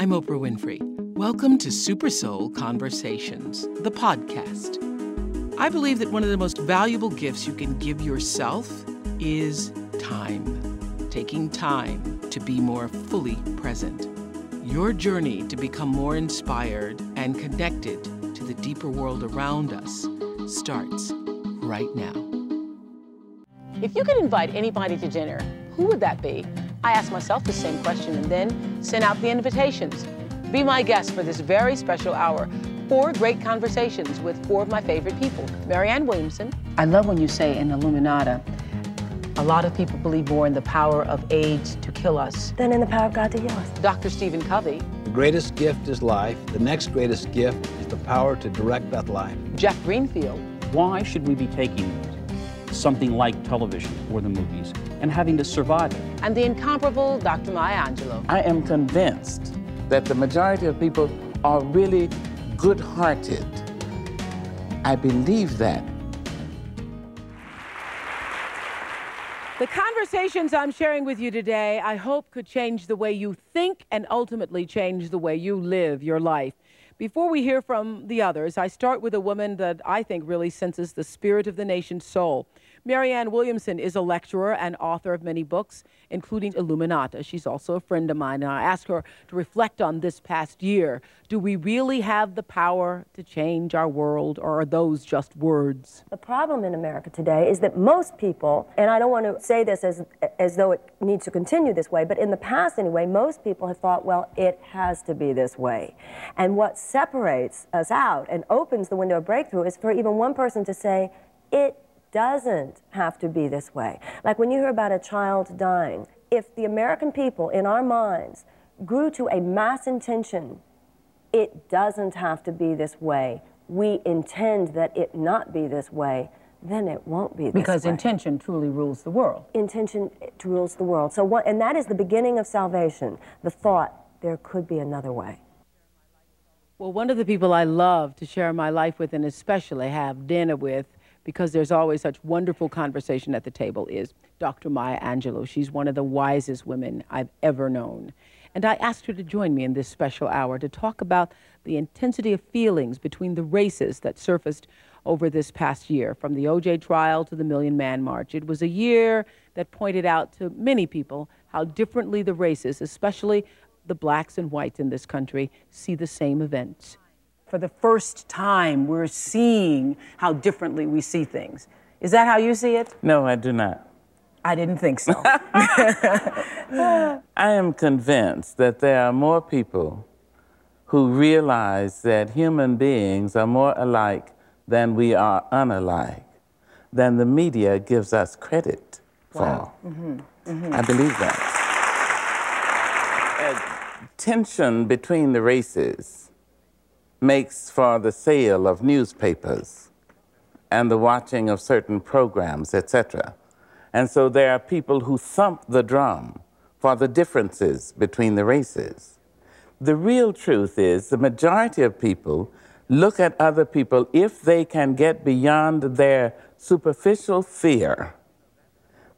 I'm Oprah Winfrey. Welcome to Super Soul Conversations, the podcast. I believe that one of the most valuable gifts you can give yourself is time. Taking time to be more fully present. Your journey to become more inspired and connected to the deeper world around us starts right now. If you could invite anybody to dinner, who would that be? I asked myself the same question and then sent out the invitations. Be my guest for this very special hour. Four great conversations with four of my favorite people. Marianne Williamson. I love when you say an Illuminata, a lot of people believe more in the power of AIDS to kill us than in the power of God to heal us. Dr. Stephen Covey. The greatest gift is life. The next greatest gift is the power to direct that life. Jeff Greenfield. Why should we be taking something like television or the movies and having to survive it? And the incomparable Dr. Maya Angelou. I am convinced that the majority of people are really good hearted. I believe that. The conversations I'm sharing with you today, I hope could change the way you think and ultimately change the way you live your life. Before we hear from the others, I start with a woman that I think really senses the spirit of the nation's soul. Marianne Williamson is a lecturer and author of many books, including Illuminata. She's also a friend of mine, and I asked her to reflect on this past year. Do we really have the power to change our world, or are those just words? The problem in America today is that most people, and I don't want to say this as, as though it needs to continue this way, but in the past anyway, most people have thought, well, it has to be this way. And what separates us out and opens the window of breakthrough is for even one person to say, it doesn't have to be this way. Like when you hear about a child dying, if the American people in our minds grew to a mass intention, it doesn't have to be this way. We intend that it not be this way, then it won't be because way. Because intention truly rules the world. Intention rules the world. So what, and that is the beginning of salvation. The thought there could be another way. Well, one of the people I love to share my life with and especially have dinner with because there's always such wonderful conversation at the table is Dr. Maya Angelou. She's one of the wisest women I've ever known. And I asked her to join me in this special hour to talk about the intensity of feelings between the races that surfaced over this past year, from the OJ trial to the Million Man March. It was a year that pointed out to many people how differently the races, especially the blacks and whites in this country, see the same events for the first time, we're seeing how differently we see things. Is that how you see it? No, I do not. I didn't think so. I am convinced that there are more people who realize that human beings are more alike than we are unalike, than the media gives us credit for. Mm-hmm. Mm-hmm. I believe that. Uh, tension between the races makes for the sale of newspapers and the watching of certain programs, etc. And so there are people who thump the drum for the differences between the races. The real truth is the majority of people look at other people if they can get beyond their superficial fear.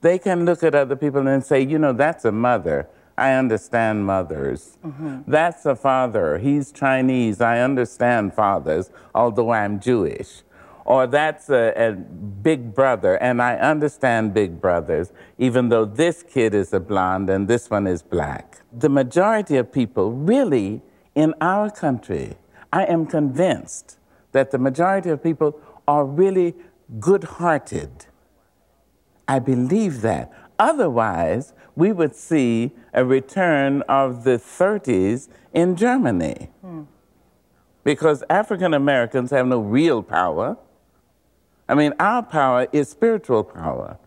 They can look at other people and say, you know, that's a mother I understand mothers. Mm-hmm. That's a father. He's Chinese. I understand fathers, although I'm Jewish. Or that's a, a, big brother, and I understand big brothers, even though this kid is a blonde and this one is black. The majority of people, really, in our country, I am convinced that the majority of people are really good hearted. I believe that. Otherwise, we would see a return of the 30s in Germany. Hmm. Because African Americans have no real power. I mean, our power is spiritual power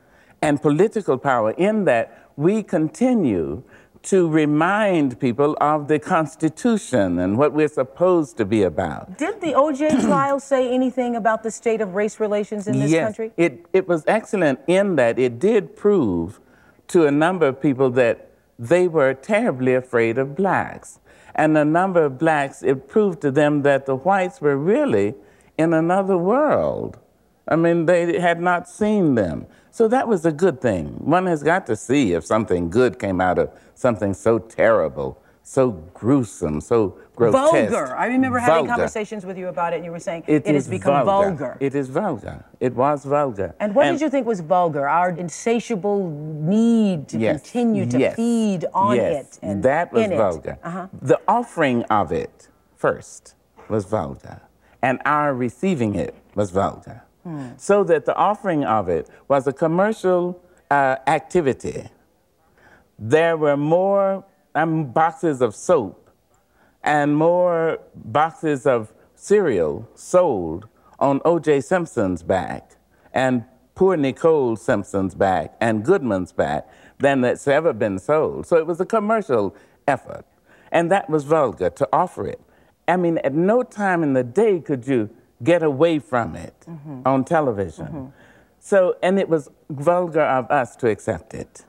and political power, in that we continue to remind people of the Constitution and what we're supposed to be about. Did the OJ trial say anything about the state of race relations in this yes, country? It, it was excellent in that it did prove to a number of people that they were terribly afraid of blacks. And a number of blacks, it proved to them that the whites were really in another world. I mean, they had not seen them. So that was a good thing. One has got to see if something good came out of something so terrible so gruesome, so grotesque. Vulgar. I remember having conversations with you about it, and you were saying It it has become vulgar. It is vulgar. It was vulgar. And what did you think was vulgar? Our insatiable need to Yes, continue to yes, feed on yes, it. And that was vulgar. Uh-huh. The offering of it first was vulgar, and our receiving it was vulgar. Hmm. So that the offering of it was a commercial uh, activity. There were more um, boxes of soap and more boxes of cereal sold on O.J. Simpson's back and poor Nicole Simpson's back and Goodman's back than that's ever been sold. So it was a commercial effort. And that was vulgar to offer it. I mean, at no time in the day could you get away from it on television. So, and it was vulgar of us to accept it.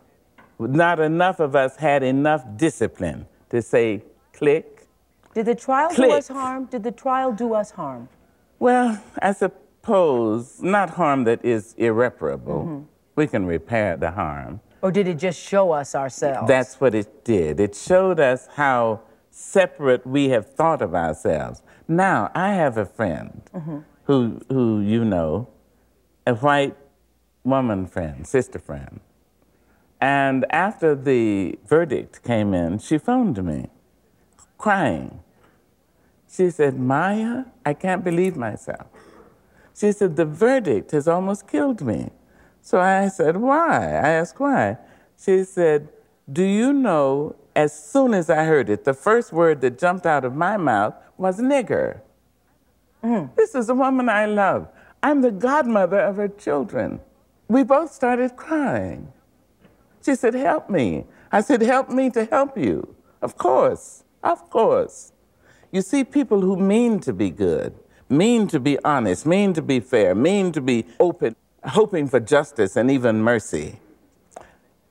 Not enough of us had enough discipline to say, click, Did the trial do us harm? Did the trial do us harm? Well, I suppose not harm that is irreparable. Mm-hmm. We can repair the harm. Or did it just show us ourselves? That's what it did. It showed us how separate we have thought of ourselves. Now, I have a friend mm-hmm. who, who you know, a white woman friend, sister friend. And after the verdict came in, she phoned me, crying. She said, Maya, I can't believe myself. She said, The verdict has almost killed me. So I said, Why? I asked why. She said, Do you know, as soon as I heard it, the first word that jumped out of my mouth was nigger. Mm-hmm. This is a woman I love. I'm the godmother of her children. We both started crying. She said, Help me. I said, Help me to help you. Of course, of course. You see, people who mean to be good, mean to be honest, mean to be fair, mean to be open, hoping for justice and even mercy,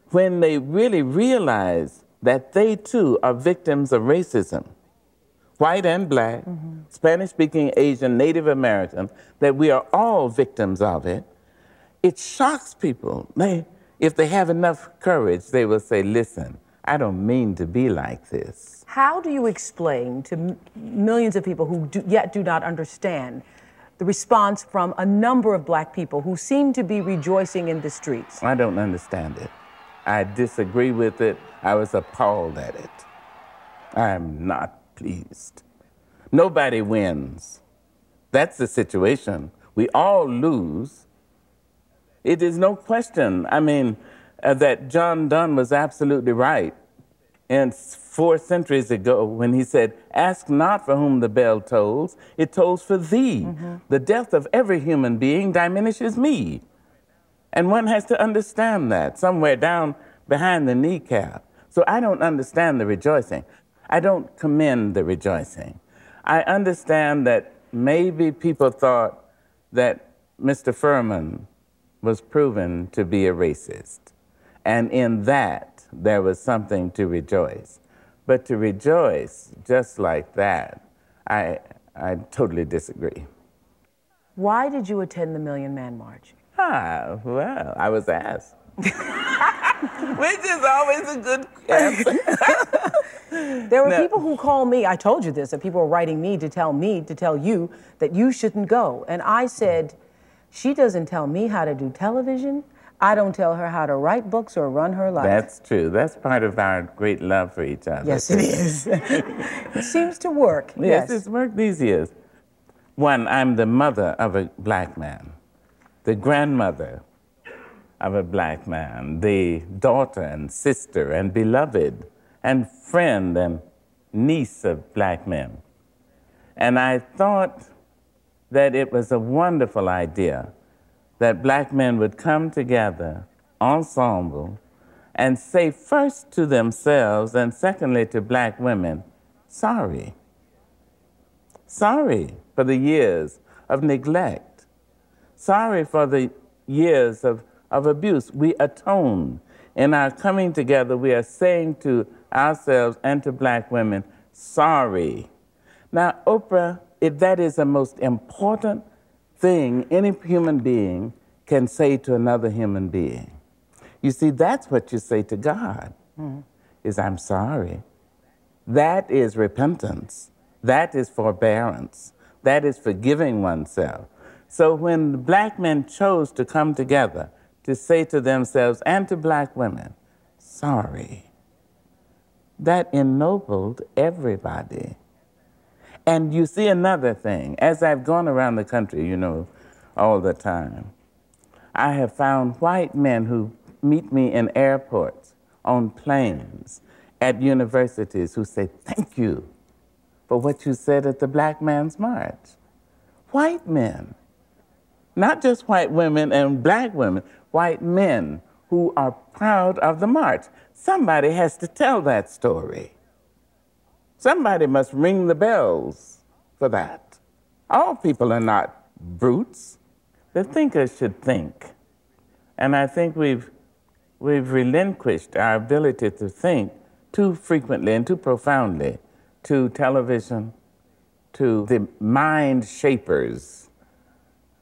when they really realize that they too are victims of racism, white and black, mm-hmm. Spanish speaking, Asian, Native American, that we are all victims of it, it shocks people. They, if they have enough courage, they will say, Listen, I don't mean to be like this. How do you explain to m- millions of people who do, yet do not understand the response from a number of black people who seem to be rejoicing in the streets? I don't understand it. I disagree with it. I was appalled at it. I am not pleased. Nobody wins. That's the situation. We all lose. It is no question, I mean, uh, that John Donne was absolutely right. And four centuries ago, when he said, Ask not for whom the bell tolls, it tolls for thee. The death of every human being diminishes me. And one has to understand that somewhere down behind the kneecap. So I don't understand the rejoicing. I don't commend the rejoicing. I understand that maybe people thought that Mr. Fuhrman was proven to be a racist. And in that, there was something to rejoice. But to rejoice just like that, I, I totally disagree. Why did you attend the Million Man March? Ah, well, I was asked. Which is always a good answer. There were No. people who call me, I told you this, that people were writing me to tell me, to tell you that you shouldn't go. And I said, she doesn't tell me how to do television. I don't tell her how to write books or run her life. That's true. That's part of our great love for each other. yes, it is. it seems to work. Yes, it's worked these years. One, I'm the mother of a black man, the grandmother of a black man, the daughter and sister and beloved and friend and niece of black men. And I thought that it was a wonderful idea that black men would come together, ensemble, and say first to themselves and secondly to black women, sorry. Sorry for the years of neglect. Sorry for the years of, of abuse. We atone. In our coming together, we are saying to ourselves and to black women, sorry. Now, Oprah, it, that is the most important thing any human being can say to another human being. You see, that's what you say to God, mm-hmm. is I'm sorry. That is repentance. That is forbearance. That is forgiving oneself. So when black men chose to come together to say to themselves and to black women, sorry, that ennobled everybody. And you see another thing, as I've gone around the country, you know, all the time, I have found white men who meet me in airports, on planes, at universities who say, Thank you for what you said at the Black Man's March. White men, not just white women and black women, white men who are proud of the march. Somebody has to tell that story. Somebody must ring the bells for that. All people are not brutes. The thinkers should think. And I think we've, we've relinquished our ability to think too frequently and too profoundly to television, to the mind shapers,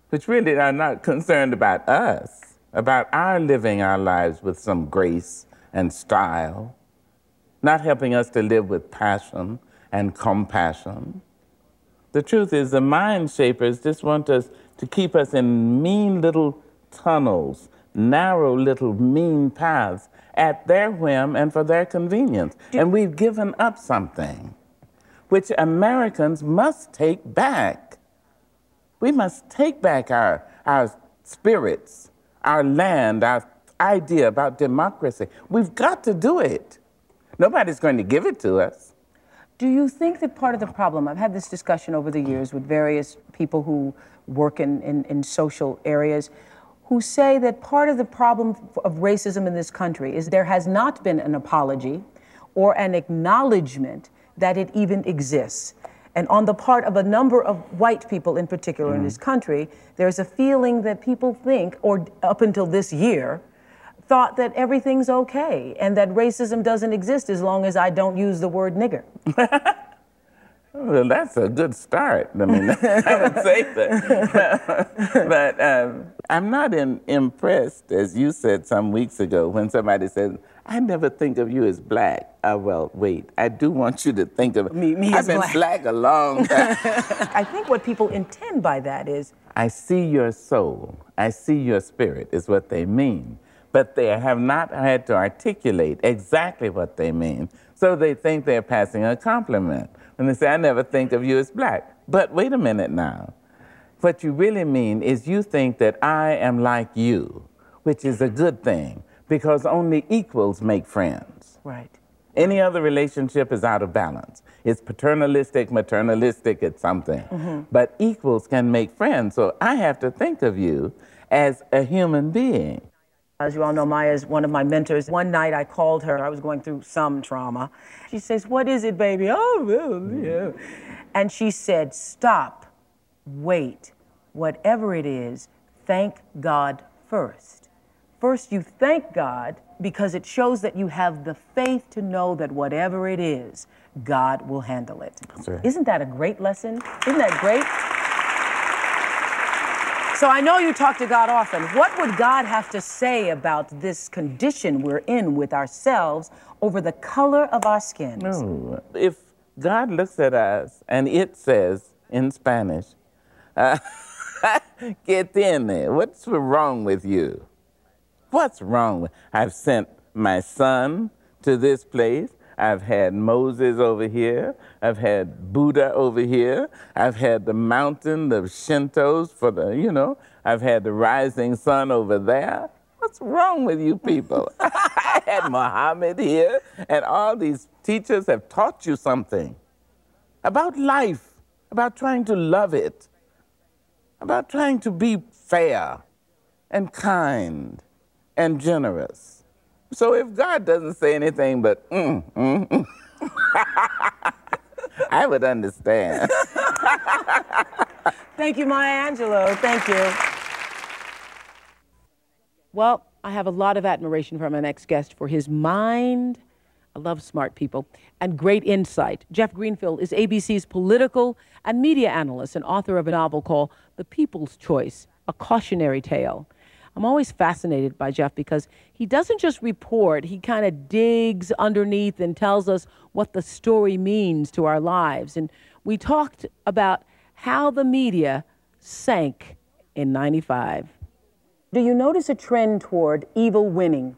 which really are not concerned about us, about our living our lives with some grace and style, not helping us to live with passion and compassion. The truth is, the mind shapers just want us to keep us in mean little tunnels, narrow little mean paths at their whim and for their convenience. And we've given up something which Americans must take back. We must take back our, our spirits, our land, our idea about democracy. We've got to do it. Nobody's going to give it to us. Do you think that part of the problem, I've had this discussion over the years with various people who work in, in, in social areas, who say that part of the problem of racism in this country is there has not been an apology or an acknowledgement that it even exists. And on the part of a number of white people in particular mm. in this country, there's a feeling that people think, or up until this year, thought that everything's okay and that racism doesn't exist as long as I don't use the word nigger. well, that's a good start. I mean, I would say that. but um, I'm not in, impressed, as you said some weeks ago, when somebody said, I never think of you as black. Uh, well, wait, I do want you to think of me. me I've been black. black a long time. I think what people intend by that is I see your soul, I see your spirit, is what they mean. But they have not had to articulate exactly what they mean. So they think they're passing a compliment And they say, I never think of you as black. But wait a minute now. What you really mean is you think that I am like you, which is a good thing because only equals make friends. Right. Any other relationship is out of balance. It's paternalistic, maternalistic, it's something. Mm-hmm. But equals can make friends. So I have to think of you as a human being. As you all know, Maya is one of my mentors. One night I called her. I was going through some trauma. She says, What is it, baby? Oh, well, yeah. And she said, Stop, wait, whatever it is, thank God first. First, you thank God because it shows that you have the faith to know that whatever it is, God will handle it. Isn't that a great lesson? Isn't that great? So I know you talk to God often. What would God have to say about this condition we're in with ourselves over the color of our skin? No. If God looks at us and it says in Spanish, uh, get in there, what's wrong with you? What's wrong? I've sent my son to this place. I've had Moses over here. I've had Buddha over here. I've had the mountain of Shintos for the, you know, I've had the rising sun over there. What's wrong with you people? I had Muhammad here, and all these teachers have taught you something about life, about trying to love it, about trying to be fair and kind and generous. So if God doesn't say anything but, mm, mm, mm, I would understand. Thank you, Maya Angelou. Thank you. Well, I have a lot of admiration for my next guest for his mind. I love smart people and great insight. Jeff Greenfield is ABC's political and media analyst and author of a novel called The People's Choice, a cautionary tale. I'm always fascinated by Jeff because he doesn't just report, he kind of digs underneath and tells us what the story means to our lives. And we talked about how the media sank in 95. Do you notice a trend toward evil winning?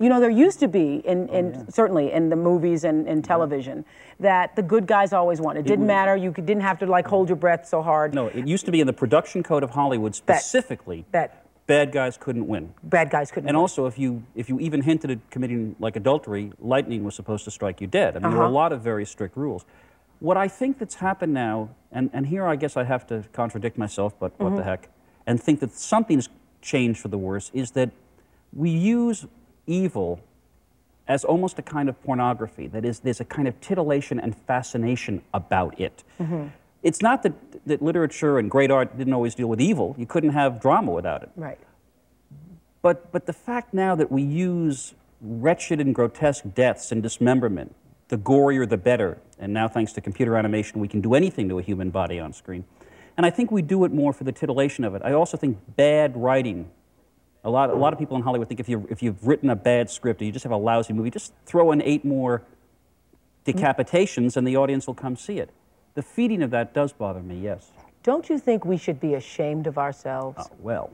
You know, there used to be, in, in yeah. certainly in the movies and, and television, that the good guys always won. It didn't matter. You could, didn't have to like hold your breath so hard. No, it used to be in the production code of Hollywood specifically that bad guys couldn't win. bad guys couldn't. And win. also, if you if you even hinted at committing like adultery, lightning was supposed to strike you dead. I mean, there were a Uh-huh. lot of very strict rules. What I think that's happened now, and, and here I guess I have to contradict myself, but what Mm-hmm. the heck, and think that something's changed for the worse, is that we use evil as almost a kind of pornography. That is, there's a kind of titillation and fascination about it. Mm-hmm. It's not that, that literature and great art didn't always deal with evil. You couldn't have drama without it. right. But, but the fact now that we use wretched and grotesque deaths and dismemberment, the gorier the better, and now thanks to computer animation, we can do anything to a human body on screen. And I think we do it more for the titillation of it. I also think bad writing. A lot, a lot of people in Hollywood think if, you, if you've written a bad script or you just have a lousy movie, just throw in eight more decapitations and the audience will come see it. The feeding of that does bother me, yes. Don't you think we should be ashamed of ourselves? Uh, well,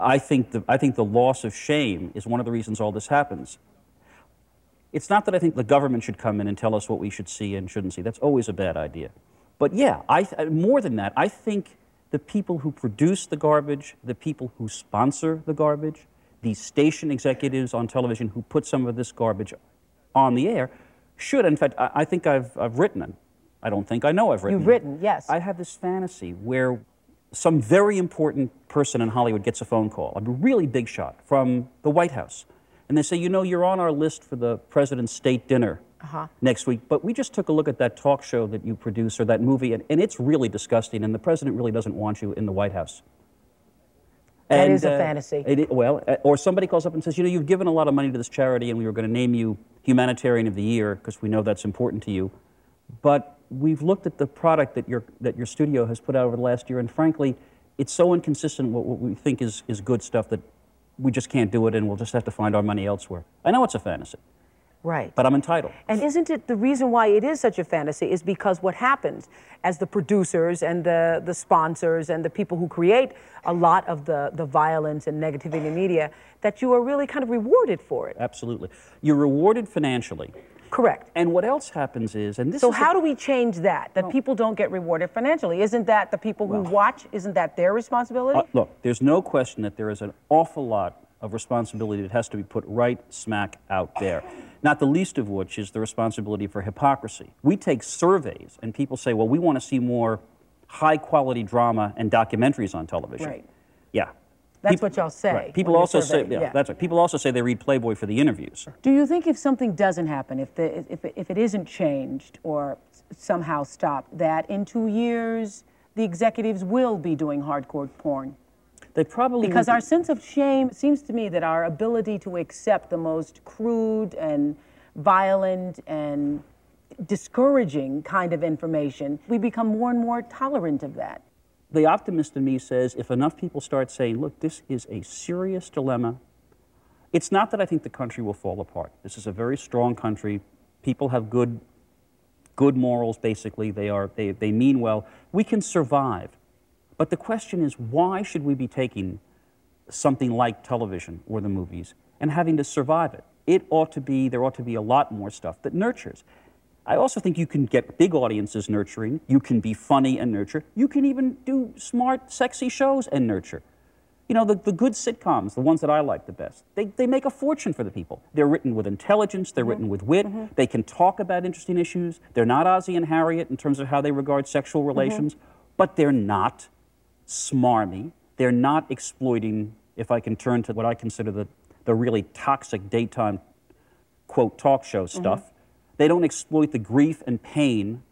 I think, the, I think the loss of shame is one of the reasons all this happens. It's not that I think the government should come in and tell us what we should see and shouldn't see. That's always a bad idea. But yeah, I, more than that, I think the people who produce the garbage, the people who sponsor the garbage, the station executives on television who put some of this garbage on the air should, in fact, I, I think I've, I've written it. I don't think I know I've written You've it. written, yes. I have this fantasy where some very important person in Hollywood gets a phone call, a really big shot from the White House. And they say, you know, you're on our list for the president's state dinner Uh-huh. next week, but we just took a look at that talk show that you produce or that movie, and, and it's really disgusting, and the president really doesn't want you in the White House. That And, is a uh, fantasy. it well, uh, or somebody calls up and says, you know, you've given a lot of money to this charity, and we were going to name you Humanitarian of the Year because we know that's important to you. But we've looked at the product that your that your studio has put out over the last year, and frankly, it's so inconsistent with what we think is is good stuff that we just can't do it, and we'll just have to find our money elsewhere. I know it's a fantasy, Right. but I'm entitled. And isn't it the reason why it is such a fantasy is because what happens as the producers and the, the sponsors and the people who create a lot of the, the violence and negativity in media, that you are really kind of rewarded for it. Absolutely, you're rewarded financially. Correct. And what else happens is, and this So how a- do we change that? That people don't get rewarded financially? Isn't that the people who watch? Isn't that their responsibility? Uh, look, there's no question that there is an awful lot of responsibility that has to be put right smack out there. Not the least of which is the responsibility for hypocrisy. We take surveys and people say, well, we want to see more high quality drama and documentaries on television. Right. Yeah. That's People- what y'all say Right. People also say, yeah, yeah. that's right. People also say they read Playboy for the interviews. Do you think if something doesn't happen, if, the, if, if it isn't changed or somehow stopped, that in two years the executives will be doing hardcore porn? They probably Because our sense of shame seems to me that our ability to accept the most crude and violent and discouraging kind of information, we become more and more tolerant of that. the optimist in me says if enough people start saying, look, this is a serious dilemma, it's not that I think the country will fall apart. This is a very strong country. People have good, good morals, basically. They, are, they, they mean well. We can survive. But the question is, why should we be taking something like television or the movies and having to survive it? It ought to be, there ought to be a lot more stuff that nurtures. I also think you can get big audiences nurturing. You can be funny and nurture. You can even do smart, sexy shows and nurture. You know, the, the good sitcoms, the ones that I like the best, they, they make a fortune for the people. They're written with intelligence, they're written mm-hmm. with wit, mm-hmm. they can talk about interesting issues. They're not Ozzie and Harriet in terms of how they regard sexual mm-hmm. relations, but they're not smarmy. They're not exploiting, if I can turn to what I consider the, the really toxic daytime quote talk show mm-hmm. stuff. They don't exploit the grief and pain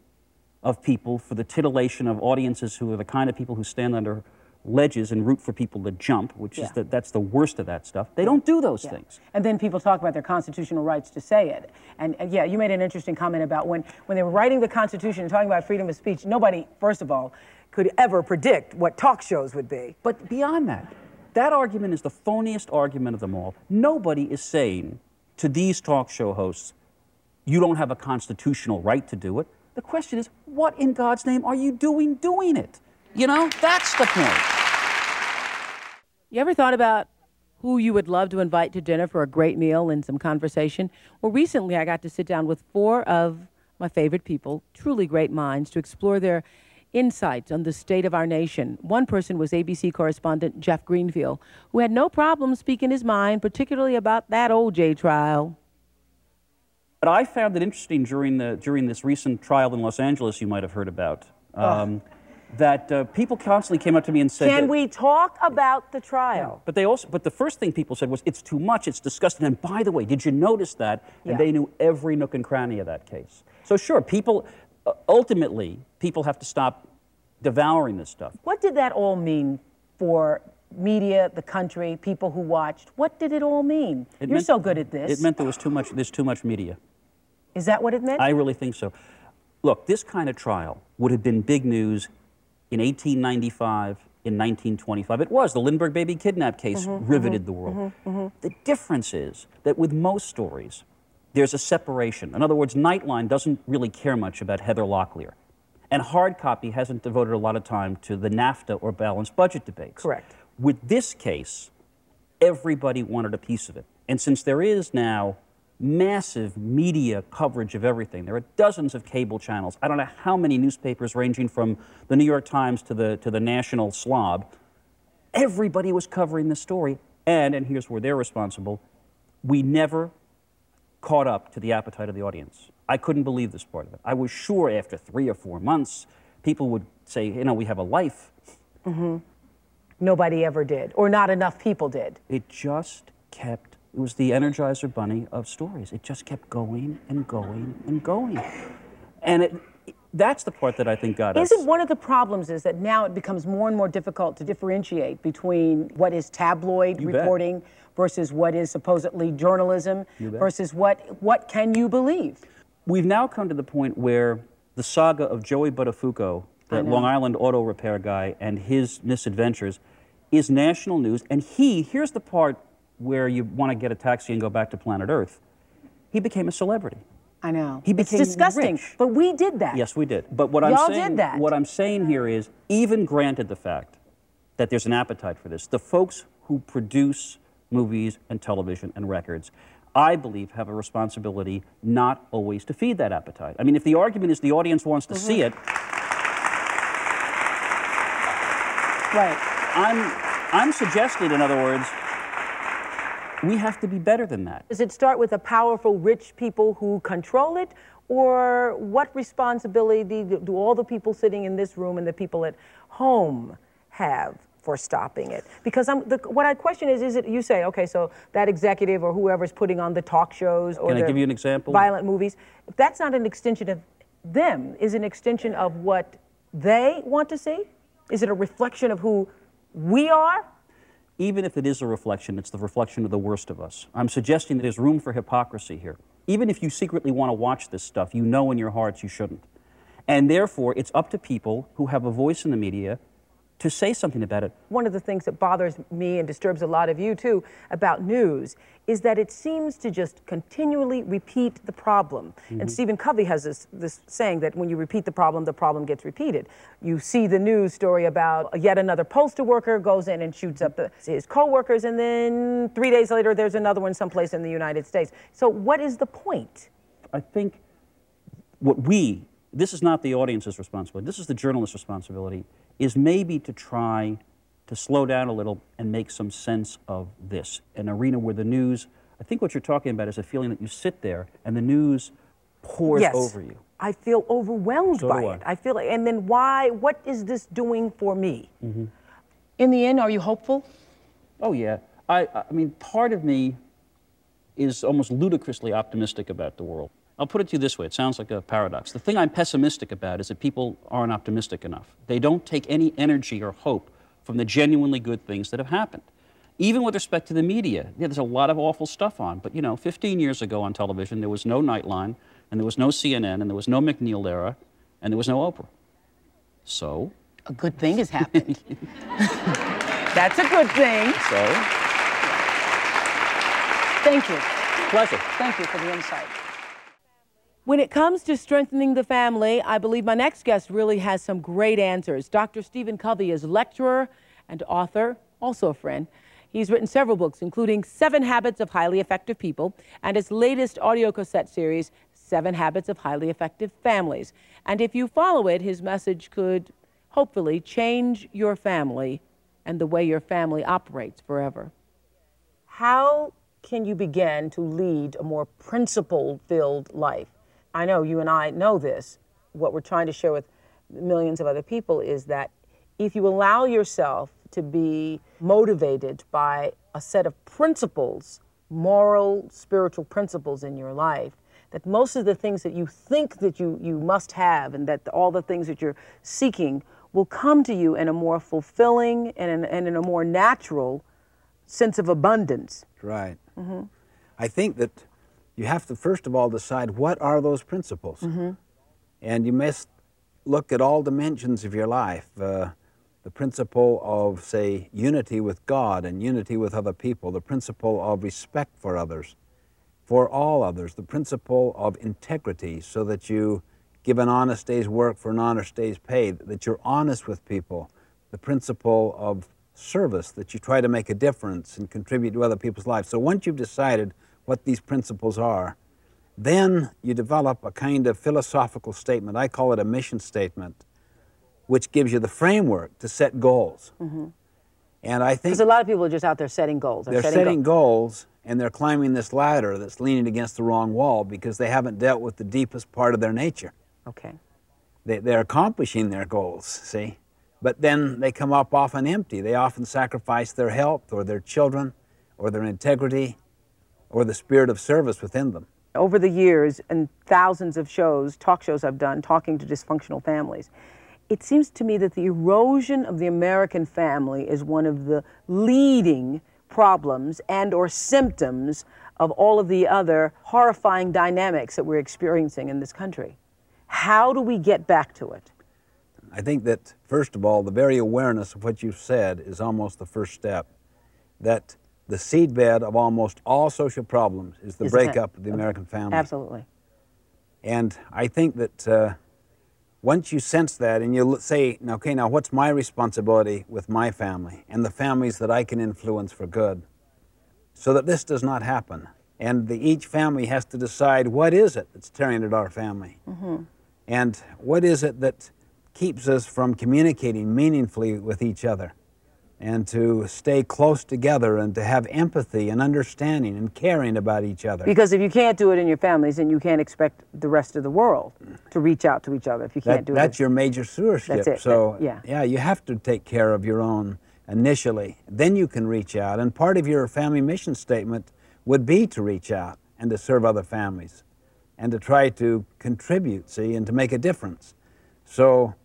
of people for the titillation of audiences who are the kind of people who stand under ledges and root for people to jump, which is Yeah. the, that's the worst of that stuff. They don't do those things. And then people talk about their constitutional rights to say it. And, and yeah, you made an interesting comment about when, when they were writing the Constitution and talking about freedom of speech, nobody, first of all, could ever predict what talk shows would be. But beyond that, That argument is the phoniest argument of them all. Nobody is saying to these talk show hosts, you don't have a constitutional right to do it. The question is, what in God's name are you doing doing it? You know, that's the point. You ever thought about who you would love to invite to dinner for a great meal and some conversation? Well, recently I got to sit down with four of my favorite people, truly great minds, to explore their insights on the state of our nation. One person was ABC correspondent Jeff Greenfield, who had no problem speaking his mind, particularly about that OJ trial. But I found it interesting during, the, during this recent trial in Los Angeles you might have heard about. Um, that uh, people constantly came up to me and said, Can we talk about the trial? But they also, but the first thing people said was, "It's too much. It's disgusting." And by the way, did you notice that? And Yeah. they knew every nook and cranny of that case. So sure, people, ultimately, people have to stop devouring this stuff. What did that all mean for media, the country, people who watched? What did it all mean? It You're meant- so good at this. It meant there was too much. There's too much media. Is that what it meant? I really think so. Look, this kind of trial would have been big news in 1895, in 1925. It was. The Lindbergh baby kidnap case mm-hmm, riveted mm-hmm, the world. Mm-hmm, the difference is that with most stories, there's a separation. In other words, Nightline doesn't really care much about Heather Locklear. And hard copy hasn't devoted a lot of time to the NAFTA or balanced budget debates. Correct. With this case, everybody wanted a piece of it. And since there is now massive media coverage of everything, there are dozens of cable channels. I don't know how many newspapers ranging from the New York Times to the, to the National Slob. Everybody was covering this story. And, and here's where they're responsible, we never caught up to the appetite of the audience. I couldn't believe this part of it. I was sure after three or four months, people would say, you know, we have a life. Mm-hmm. Nobody ever did, or not enough people did. It just kept, it was the Energizer Bunny of stories. It just kept going and going and going. And it, that's the part that I think got us. Isn't one of the problems is that now it becomes more and more difficult to differentiate between what is tabloid You bet. Versus what is supposedly journalism versus what what can you believe? We've now come to the point where the saga of Joey Buttafuoco, the Long Island auto repair guy, and his misadventures is national news. And he, here's the part where you want to get a taxi and go back to planet Earth. He became a celebrity. I know. He became it's disgusting, rich. but we did that. Yes, we did. But what I'm saying, did that. what I'm saying here is, even granted the fact that there's an appetite for this, the folks who produce movies and television and records, I believe, have a responsibility not always to feed that appetite. I mean, if the argument is the audience wants to see mm-hmm. it, Right. I'm, I'm suggesting, in other words, we have to be better than that. Does it start with the powerful, rich people who control it, or what responsibility do, do all the people sitting in this room and the people at home have for stopping it? Because I'm, the, what I question is, is it you say, okay, so that executive or whoever's putting on the talk shows or Can I give you an example? violent movies, if that's not an extension of them, is an extension of what they want to see? Is it a reflection of who we are? even if it is a reflection, it's the reflection of the worst of us. I'm suggesting that there's room for hypocrisy here. Even if you secretly want to watch this stuff, you know in your hearts you shouldn't. And therefore, it's up to people who have a voice in the media to say something about it. One of the things that bothers me and disturbs a lot of you too about news is that it seems to just continually repeat the problem. And mm-hmm. Stephen Covey has this, this saying that when you repeat the problem, the problem gets repeated. You see the news story about yet another postal worker goes in and shoots up the, his coworkers, and then three days later, there's another one someplace in the United States. So, what is the point? I think what we, this is not the audience's responsibility, this is the journalist's responsibility, is maybe to try to slow down a little and make some sense of this. An arena where the news, I think what you're talking about is a feeling that you sit there and the news pours yes. over you. I feel overwhelmed So by do I. it. I feel like, and then why? What is this doing for me? Mm-hmm. In the end, are you hopeful? Oh yeah, I, I mean, part of me is almost ludicrously optimistic about the world. I'll put it to you this way: it sounds like a paradox. The thing I'm pessimistic about is that people aren't optimistic enough. They don't take any energy or hope from the genuinely good things that have happened. Even with respect to the media, yeah, there's a lot of awful stuff on. But you know, 15 years ago on television, there was no Nightline, and there was no CNN, and there was no MacNeil/Lehrer, and there was no Oprah. So A good thing has happened. That's a good thing. so. Thank you. Pleasure. Thank you for the insight. When it comes to strengthening the family, I believe my next guest really has some great answers. Dr. Stephen Covey is lecturer and author, also a friend. He's written several books, including Seven Habits of Highly Effective People and his latest audio cassette series, Seven Habits of Highly Effective Families. And if you follow it, his message could hopefully change your family and the way your family operates forever. How can you begin to lead a more principle filled life? I know you and I know this. What we're trying to share with millions of other people is that if you allow yourself to be motivated by a set of principles, moral, spiritual principles in your life, that most of the things that you think that you, you must have and that all the things that you're seeking will come to you in a more fulfilling and in, and in a more natural sense of abundance. Right. Mm-hmm. I think that you have to first of all decide what are those principles, and you must look at all dimensions of your life. Uh, the principle of, say, unity with God and unity with other people, the principle of respect for others, for all others, the principle of integrity, so that you give an honest day's work for an honest day's pay, that you're honest with people, the principle of service, that you try to make a difference and contribute to other people's lives. So once you've decided what these principles are, then you develop a kind of philosophical statement. I call it a mission statement, which gives you the framework to set goals. Mm-hmm. And I think Because a lot of people are just out there setting goals. they're setting goals and they're climbing this ladder that's leaning against the wrong wall because they haven't dealt with the deepest part of their nature. Okay. They, they're accomplishing their goals, see? But then they come up often empty. They often sacrifice their health or their children or their integrity or the spirit of service within them. over the years and thousands of shows, talk shows I've done, talking to dysfunctional families, it seems to me that the erosion of the American family is one of the leading problems and or symptoms of all of the other horrifying dynamics that we're experiencing in this country. How do we get back to it? I think that, first of all, the very awareness of what you've said is almost the first step. That the seedbed of almost all social problems is the Is breakup of the American family. Absolutely. And I think that uh, once you sense that and you say, okay, now what's my responsibility with my family and the families that I can influence for good so that this does not happen? And the, each family has to decide what is it that's tearing at our family? And what is it that keeps us from communicating meaningfully with each other? And to stay close together and to have empathy and understanding and caring about each other. Because if you can't do it in your families, then you can't expect the rest of the world to reach out to each other. If you can't That- do that's it, your major stewardship. That's it, So that- yeah. yeah, you have to take care of your own initially. Then you can reach out, and part of your family mission statement would be to reach out and to serve other families, and to try to contribute, see, and to make a difference. So.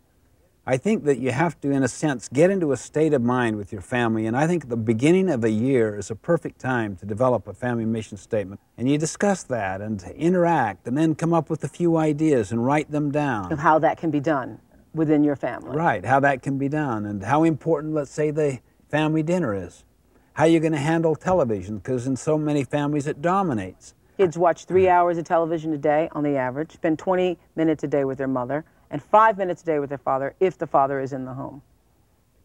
I think that you have to, in a sense, get into a state of mind with your family. And I think the beginning of a year is a perfect time to develop a family mission statement. And you discuss that and interact and then come up with a few ideas and write them down. of how that can be done within your family. Right, how that can be done and how important, let's say, the family dinner is. How you're going to handle television, because in so many families it dominates. Kids watch three hours of television a day on the average, spend 20 minutes a day with their mother, and five minutes a day with their father if the father is in the home.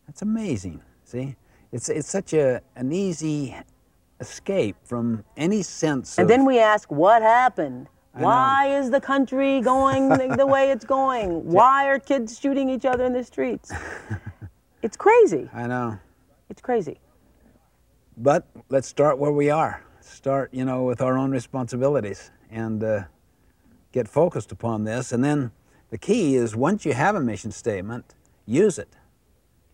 That's amazing. See, it's it's such a an easy escape from any sense And of. then we ask, what happened? know. Why is the country going the, the way it's going? Why are kids shooting each other in the streets? It's crazy. I know, It's crazy. but let's start where we are. Start, you know, with our own responsibilities and uh, get focused upon this. And then the key is once you have a mission statement, use it.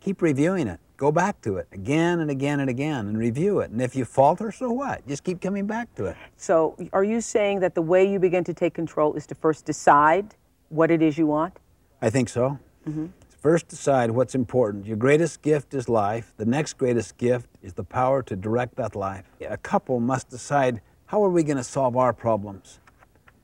Keep reviewing it. Go back to it again and again and again and review it. And if you falter, so what? Just keep coming back to it. So, are you saying that the way you begin to take control is to first decide what it is you want? I think so. Mm-hmm. First, decide what's important. Your greatest gift is life. The next greatest gift is the power to direct that life. A couple must decide how are we going to solve our problems.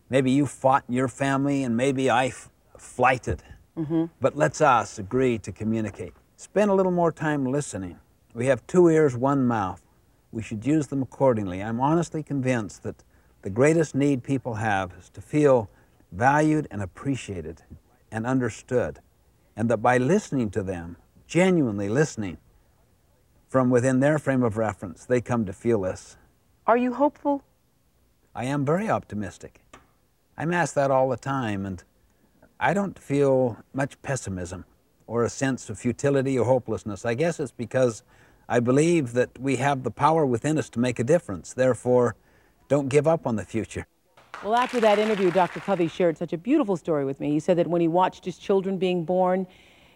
Maybe you fought in your family, and maybe I f- flighted. Mm-hmm. But let's us agree to communicate. Spend a little more time listening We have two ears, one mouth. We should use them accordingly. I'm honestly convinced that the greatest need people have is to feel valued and appreciated and understood, and that by listening to them, genuinely listening from within their frame of reference, they come to feel this. Are you hopeful? I am very optimistic. I'm asked that all the time, and I don't feel much pessimism or a sense of futility or hopelessness. I guess it's because I believe that we have the power within us to make a difference. Therefore, don't give up on the future. Well, after that interview, Dr. Covey shared such a beautiful story with me. He said that when he watched his children being born,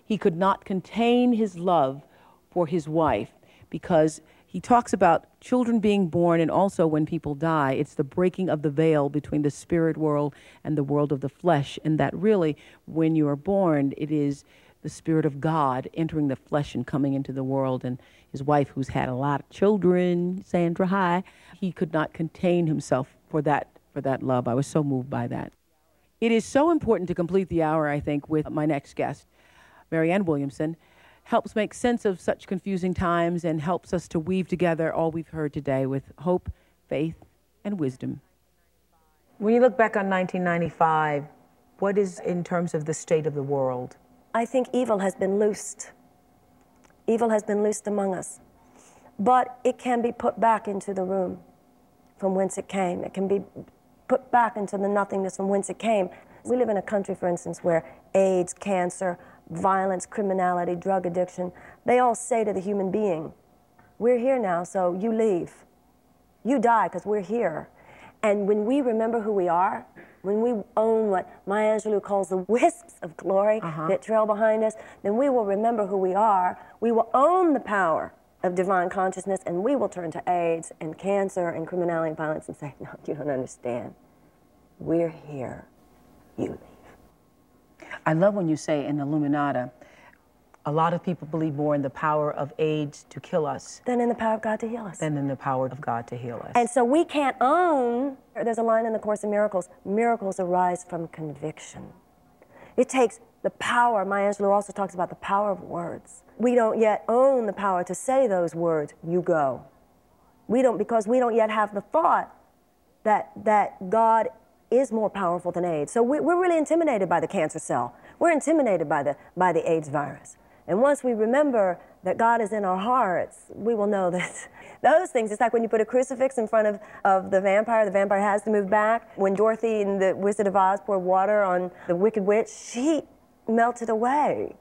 he could not contain his love for his wife because he talks about children being born and also when people die, it's the breaking of the veil between the spirit world and the world of the flesh. And that really, when you are born, it is the Spirit of God entering the flesh and coming into the world. And his wife, who's had a lot of children, Sandra High, he could not contain himself for that, for that love. I was so moved by that. It is so important to complete the hour, I think, with my next guest, Marianne Williamson helps make sense of such confusing times and helps us to weave together all we've heard today with hope, faith, and wisdom. When you look back on 1995, what is in terms of the state of the world? I think evil has been loosed. Evil has been loosed among us. But it can be put back into the room from whence it came. It can be put back into the nothingness from whence it came. We live in a country, for instance, where AIDS, cancer, violence, criminality, drug addiction, they all say to the human being, We're here now, so you leave. You die because we're here. And when we remember who we are, when we own what Maya Angelou calls the wisps of glory uh-huh. that trail behind us, then we will remember who we are. We will own the power of divine consciousness, and we will turn to AIDS and cancer and criminality and violence and say, No, you don't understand. We're here. You leave. I love when you say in Illuminata, a lot of people believe more in the power of AIDS to kill us than in the power of God to heal us. Than in the power of God to heal us. And so we can't own, there's a line in the Course of Miracles miracles arise from conviction. It takes the power, Maya Angelou also talks about the power of words. We don't yet own the power to say those words, you go. We don't, because we don't yet have the thought that, that God is more powerful than AIDS. So we, are really intimidated by the cancer cell. We're intimidated by the, by the AIDS virus. And once we remember that God is in our hearts, we will know that those things, it's like when you put a crucifix in front of, of the vampire, the vampire has to move back. When Dorothy in the Wizard of Oz poured water on the Wicked Witch, she melted away.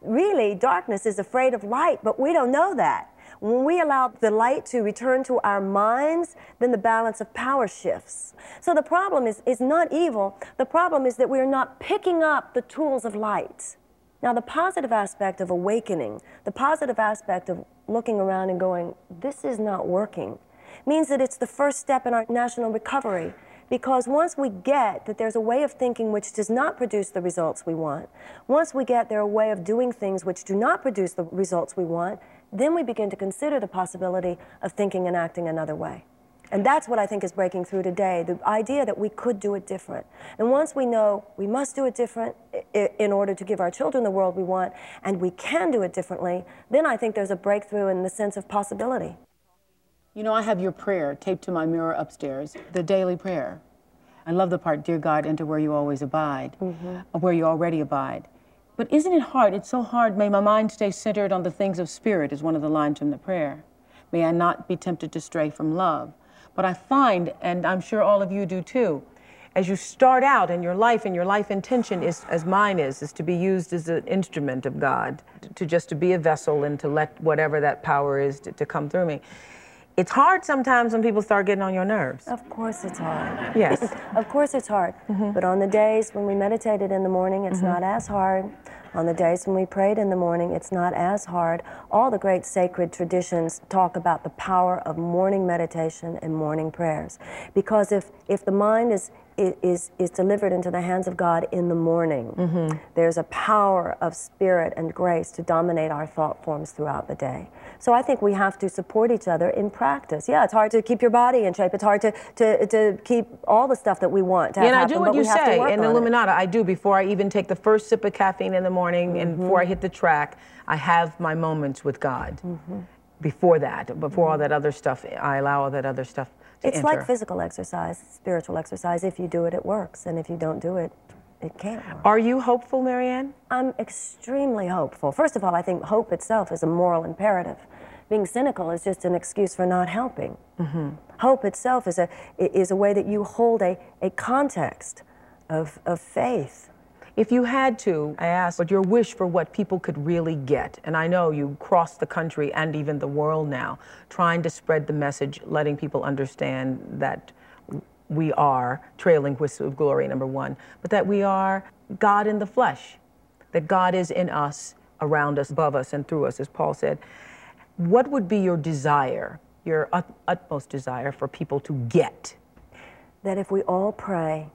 Really, darkness is afraid of light, but we don't know that. When we allow the light to return to our minds, then the balance of power shifts. So the problem is, is not evil. The problem is that we are not picking up the tools of light. Now, the positive aspect of awakening, the positive aspect of looking around and going, this is not working, means that it's the first step in our national recovery. Because once we get that there's a way of thinking which does not produce the results we want, once we get there a way of doing things which do not produce the results we want, then we begin to consider the possibility of thinking and acting another way. And that's what I think is breaking through today the idea that we could do it different. And once we know we must do it different in order to give our children the world we want, and we can do it differently, then I think there's a breakthrough in the sense of possibility. You know, I have your prayer taped to my mirror upstairs, the daily prayer. I love the part, Dear God, enter where you always abide, mm-hmm. where you already abide. But isn't it hard? It's so hard. May my mind stay centered on the things of spirit, is one of the lines from the prayer. May I not be tempted to stray from love. But I find, and I'm sure all of you do too, as you start out in your life and your life intention is as mine is is to be used as an instrument of god to just to be a vessel and to let whatever that power is to, to come through me it's hard sometimes when people start getting on your nerves. Of course it's hard. Yes. of course it's hard. Mm-hmm. But on the days when we meditated in the morning, it's mm-hmm. not as hard. On the days when we prayed in the morning, it's not as hard. All the great sacred traditions talk about the power of morning meditation and morning prayers. Because if, if the mind is is, is delivered into the hands of God in the morning. Mm-hmm. There's a power of spirit and grace to dominate our thought forms throughout the day. So I think we have to support each other in practice. Yeah, it's hard to keep your body in shape. It's hard to, to, to keep all the stuff that we want to and happen, I do what you say in Illuminata. I do before I even take the first sip of caffeine in the morning mm-hmm. and before I hit the track, I have my moments with God. Mm-hmm. before that, before all that other stuff, I allow all that other stuff to It's enter. like physical exercise, spiritual exercise. If you do it, it works. And if you don't do it, it can't work. Are you hopeful, Marianne? I'm extremely hopeful. First of all, I think hope itself is a moral imperative. Being cynical is just an excuse for not helping. Mm-hmm. Hope itself is a, is a way that you hold a, a context of, of faith. If you had to, I asked what your wish for what people could really get. And I know you cross the country and even the world now, trying to spread the message, letting people understand that we are trailing wisps of glory, number one, but that we are God in the flesh, that God is in us, around us, above us, and through us, as Paul said. What would be your desire, your ut- utmost desire for people to get? That if we all pray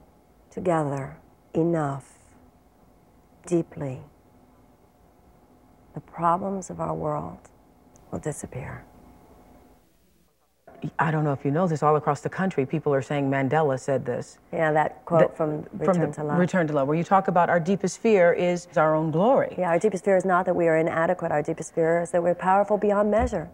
together enough, deeply, the problems of our world will disappear. I don't know if you know this, all across the country, people are saying Mandela said this. Yeah, that quote from Return from the to Love. Return to Love, where you talk about our deepest fear is our own glory. Yeah, our deepest fear is not that we are inadequate. Our deepest fear is that we're powerful beyond measure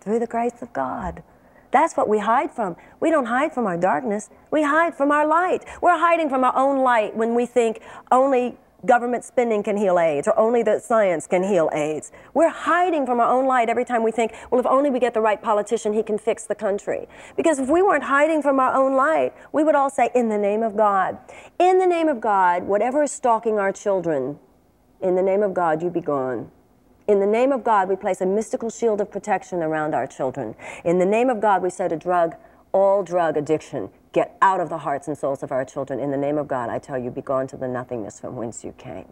through the grace of God. That's what we hide from. We don't hide from our darkness. We hide from our light. We're hiding from our own light when we think only government spending can heal AIDS or only that science can heal AIDS. We're hiding from our own light every time we think, well, if only we get the right politician, he can fix the country. Because if we weren't hiding from our own light, we would all say, in the name of God. In the name of God, whatever is stalking our children, in the name of God, you be gone. In the name of God, we place a mystical shield of protection around our children. In the name of God, we say to drug, all drug addiction, get out of the hearts and souls of our children. In the name of God, I tell you, be gone to the nothingness from whence you came.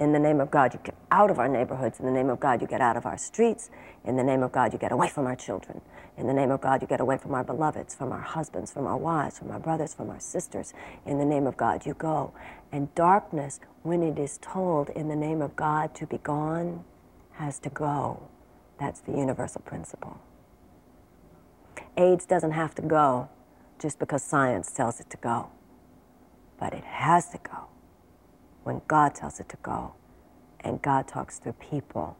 In the name of God, you get out of our neighborhoods. In the name of God, you get out of our streets. In the name of God, you get away from our children. In the name of God, you get away from our beloveds, from our husbands, from our wives, from our brothers, from our sisters. In the name of God, you go. And darkness, when it is told in the name of God to be gone, has to go. That's the universal principle. AIDS doesn't have to go just because science tells it to go, but it has to go when God tells it to go. And God talks through people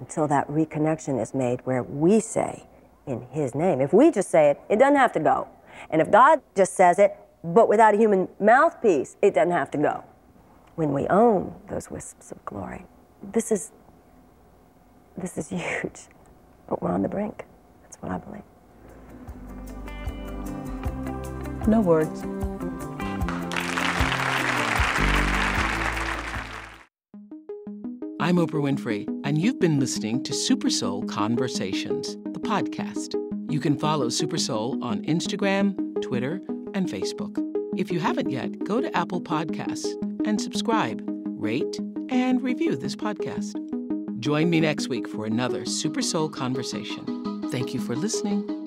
until that reconnection is made where we say, in His name. If we just say it, it doesn't have to go. And if God just says it, but without a human mouthpiece, it doesn't have to go. When we own those wisps of glory, this is this is huge, but we're on the brink. That's what I believe. No words. I'm Oprah Winfrey, and you've been listening to Super Soul Conversations, the podcast. You can follow Super Soul on Instagram, Twitter, and Facebook. If you haven't yet, go to Apple Podcasts and subscribe, rate, and review this podcast. Join me next week for another Super Soul Conversation. Thank you for listening.